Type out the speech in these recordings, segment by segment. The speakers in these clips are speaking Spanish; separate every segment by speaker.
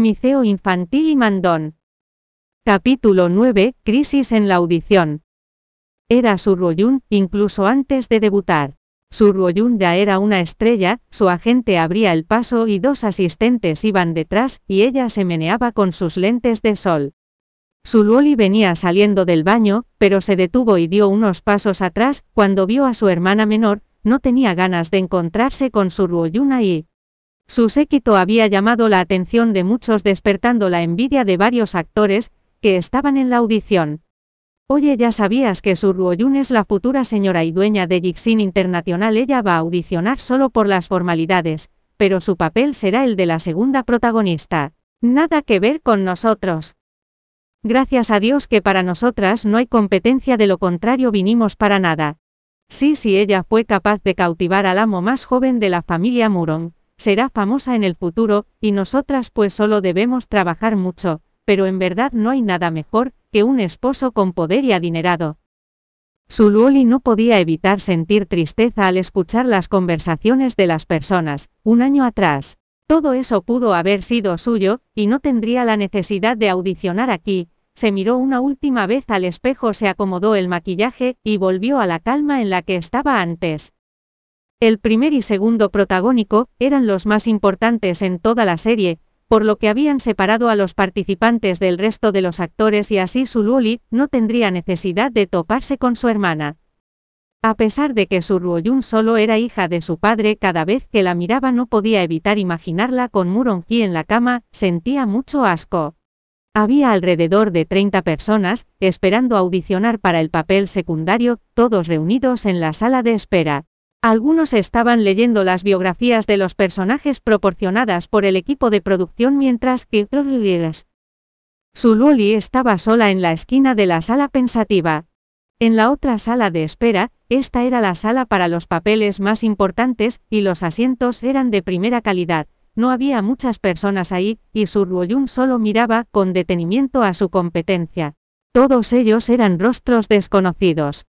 Speaker 1: Miceo infantil y mandón. Capítulo 9. Crisis en la audición. Era Surroyun, incluso antes de debutar. Surroyun ya era una estrella, su agente abría el paso y dos asistentes iban detrás, y ella se meneaba con sus lentes de sol. Suluoli venía saliendo del baño, pero se detuvo y dio unos pasos atrás, cuando vio a su hermana menor, no tenía ganas de encontrarse con Surroyun ahí. Su séquito había llamado la atención de muchos despertando la envidia de varios actores, que estaban en la audición. Oye, ya sabías que Surruoyun es la futura señora y dueña de Jixin Internacional. Ella va a audicionar solo por las formalidades, pero su papel será el de la segunda protagonista. Nada que ver con nosotros. Gracias a Dios que para nosotras no hay competencia, de lo contrario vinimos para nada. Sí, si ella fue capaz de cautivar al amo más joven de la familia Murong, será famosa en el futuro, y nosotras pues solo debemos trabajar mucho, pero en verdad no hay nada mejor que un esposo con poder y adinerado. Suluoli no podía evitar sentir tristeza al escuchar las conversaciones de las personas, un año atrás. Todo eso pudo haber sido suyo, y no tendría la necesidad de audicionar aquí. Se miró una última vez al espejo, se acomodó el maquillaje, y volvió a la calma en la que estaba antes. El primer y segundo protagónico, eran los más importantes en toda la serie, por lo que habían separado a los participantes del resto de los actores y así Suluoli no tendría necesidad de toparse con su hermana. A pesar de que Surruoyun solo era hija de su padre, cada vez que la miraba no podía evitar imaginarla con Muronji en la cama, sentía mucho asco. Había alrededor de 30 personas, esperando audicionar para el papel secundario, todos reunidos en la sala de espera. Algunos estaban leyendo las biografías de los personajes proporcionadas por el equipo de producción mientras que Suluoli estaba sola en la esquina de la sala pensativa. En la otra sala de espera, esta era la sala para los papeles más importantes, y los asientos eran de primera calidad. No había muchas personas ahí, y Surruoyun solo miraba con detenimiento a su competencia. Todos ellos eran rostros desconocidos.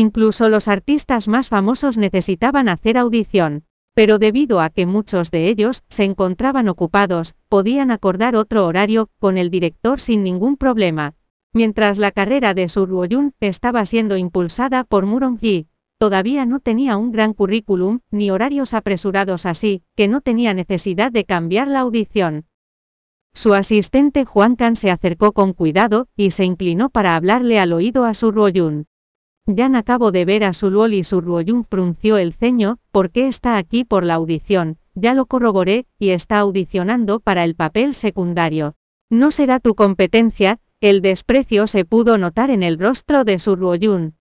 Speaker 1: Incluso los artistas más famosos necesitaban hacer audición, pero debido a que muchos de ellos se encontraban ocupados, podían acordar otro horario con el director sin ningún problema. Mientras la carrera de Surwoyun estaba siendo impulsada por Murong-ji, todavía no tenía un gran currículum, ni horarios apresurados así, que no tenía necesidad de cambiar la audición. Su asistente Juan Kan se acercó con cuidado, y se inclinó para hablarle al oído a Surwoyun. Jan acabo de ver a Suluol y Surruoyun frunció el ceño, ¿por qué está aquí por la audición? Ya lo corroboré, y está audicionando para el papel secundario. No será tu competencia, el desprecio se pudo notar en el rostro de Surruoyun.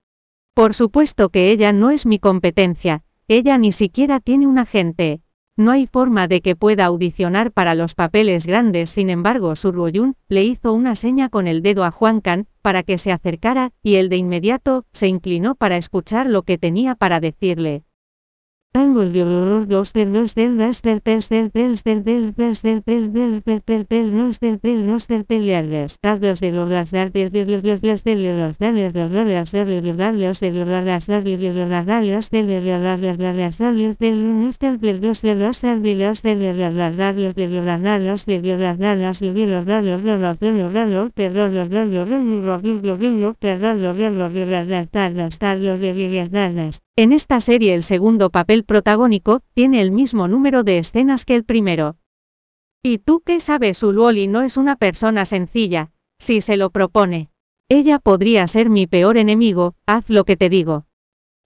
Speaker 1: Por supuesto que ella no es mi competencia, ella ni siquiera tiene un agente. No hay forma de que pueda audicionar para los papeles grandes, sin embargo Surwoyun le hizo una seña con el dedo a Juan Can, para que se acercara, y él de inmediato, se inclinó para escuchar lo que tenía para decirle. Los perros del raster pers del pers del del pers del pel del pel pel pel nos del pel nos del pelearles. Carlos de los las dar de los los los de los darles los los de los darles de los las dar de los las darles de los las las las darles de los del pel los de los de los de los las darles de los las darles de los las darles de los darles de los de los darles perros los los los los los los los perros los los los las darles darles de los darles en esta serie el segundo papel protagónico tiene el mismo número de escenas que el primero. ¿Y tú qué sabes? Uluoli no es una persona sencilla, si se lo propone. Ella podría ser mi peor enemigo, haz lo que te digo.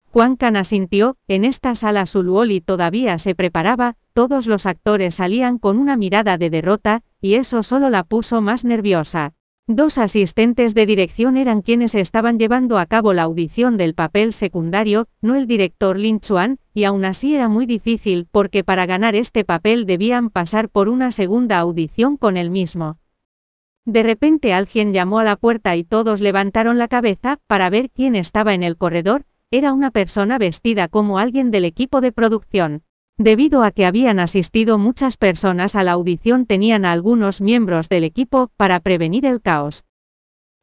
Speaker 1: Juan Can asintió, en esta sala Suluoli todavía se preparaba, todos los actores salían con una mirada de derrota, y eso solo la puso más nerviosa. Dos asistentes de dirección eran quienes estaban llevando a cabo la audición del papel secundario, no el director Lin Chuan, y aún así era muy difícil porque para ganar este papel debían pasar por una segunda audición con el mismo. De repente alguien llamó a la puerta y todos levantaron la cabeza para ver quién estaba en el corredor, era una persona vestida como alguien del equipo de producción. Debido a que habían asistido muchas personas a la audición tenían a algunos miembros del equipo para prevenir el caos.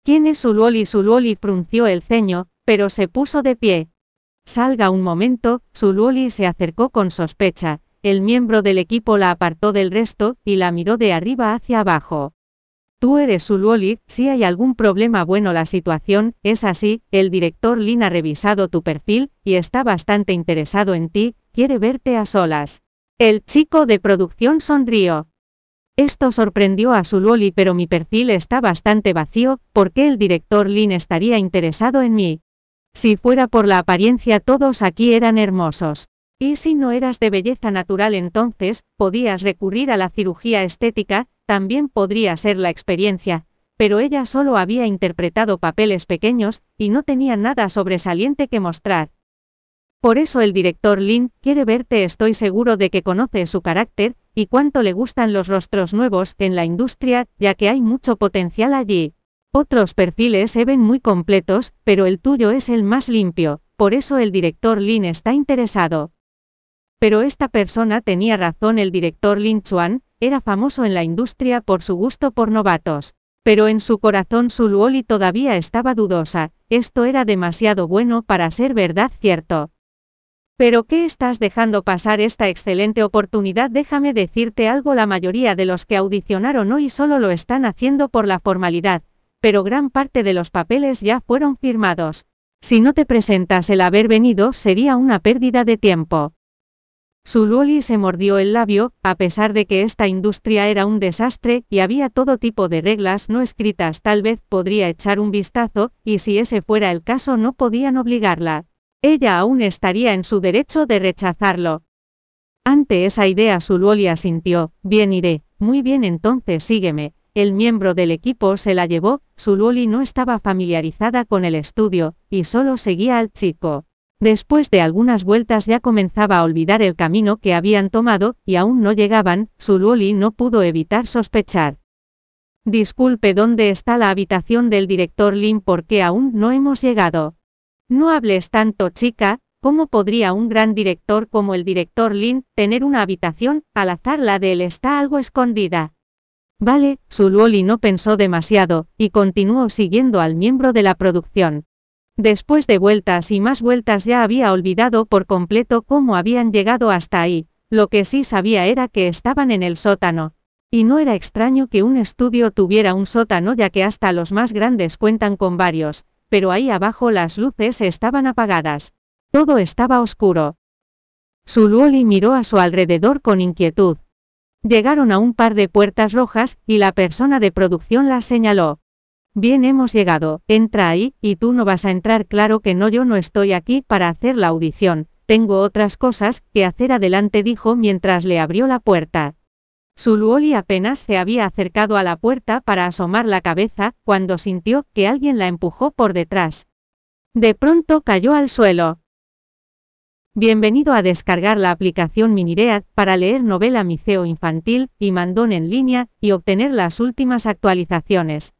Speaker 1: ¿Quién es Suluoli? Suluoli frunció el ceño, pero se puso de pie. Salga un momento, Suluoli se acercó con sospecha, el miembro del equipo la apartó del resto, y la miró de arriba hacia abajo. Tú eres Sulwoli, si hay algún problema bueno la situación, es así, el director Lin ha revisado tu perfil, y está bastante interesado en ti, quiere verte a solas. El chico de producción sonrió. Esto sorprendió a Sulwoli pero mi perfil está bastante vacío, ¿por qué el director Lin estaría interesado en mí? Si fuera por la apariencia todos aquí eran hermosos. Y si no eras de belleza natural entonces, podías recurrir a la cirugía estética, también podría ser la experiencia, pero ella solo había interpretado papeles pequeños, y no tenía nada sobresaliente que mostrar. Por eso el director Lin quiere verte, estoy seguro de que conoce su carácter, y cuánto le gustan los rostros nuevos en la industria, ya que hay mucho potencial allí. Otros perfiles se ven muy completos, pero el tuyo es el más limpio, por eso el director Lin está interesado. Pero esta persona tenía razón, el director Lin Chuan, era famoso en la industria por su gusto por novatos. Pero en su corazón su Luoli todavía estaba dudosa, esto era demasiado bueno para ser verdad cierto. Pero ¿qué estás dejando pasar esta excelente oportunidad? Déjame decirte algo, la mayoría de los que audicionaron hoy solo lo están haciendo por la formalidad, pero gran parte de los papeles ya fueron firmados. Si no te presentas el haber venido sería una pérdida de tiempo. Sulwoli se mordió el labio, a pesar de que esta industria era un desastre, y había todo tipo de reglas no escritas tal vez podría echar un vistazo, y si ese fuera el caso no podían obligarla. Ella aún estaría en su derecho de rechazarlo. Ante esa idea Sulwoli asintió, bien iré, muy bien entonces sígueme, el miembro del equipo se la llevó, Sulwoli no estaba familiarizada con el estudio, y solo seguía al chico. Después de algunas vueltas ya comenzaba a olvidar el camino que habían tomado, y aún no llegaban, Sulwoli no pudo evitar sospechar. Disculpe, ¿dónde está la habitación del director Lin? porque aún no hemos llegado? No hables tanto, chica, ¿cómo podría un gran director como el director Lin tener una habitación? Al azar la de él está algo escondida. Vale, Sulwoli no pensó demasiado, y continuó siguiendo al miembro de la producción. Después de vueltas y más vueltas ya había olvidado por completo cómo habían llegado hasta ahí, lo que sí sabía era que estaban en el sótano. Y no era extraño que un estudio tuviera un sótano ya que hasta los más grandes cuentan con varios, pero ahí abajo las luces estaban apagadas. Todo estaba oscuro. Sulwoli miró a su alrededor con inquietud. Llegaron a un par de puertas rojas, y la persona de producción las señaló. Bien hemos llegado, entra ahí, y tú no vas a entrar, claro que no, yo no estoy aquí para hacer la audición, tengo otras cosas que hacer adelante, dijo mientras le abrió la puerta. Suluoli apenas se había acercado a la puerta para asomar la cabeza, cuando sintió que alguien la empujó por detrás. De pronto cayó al suelo. Bienvenido a descargar la aplicación Miniread para leer novela miceo infantil y mandón en línea y obtener las últimas actualizaciones.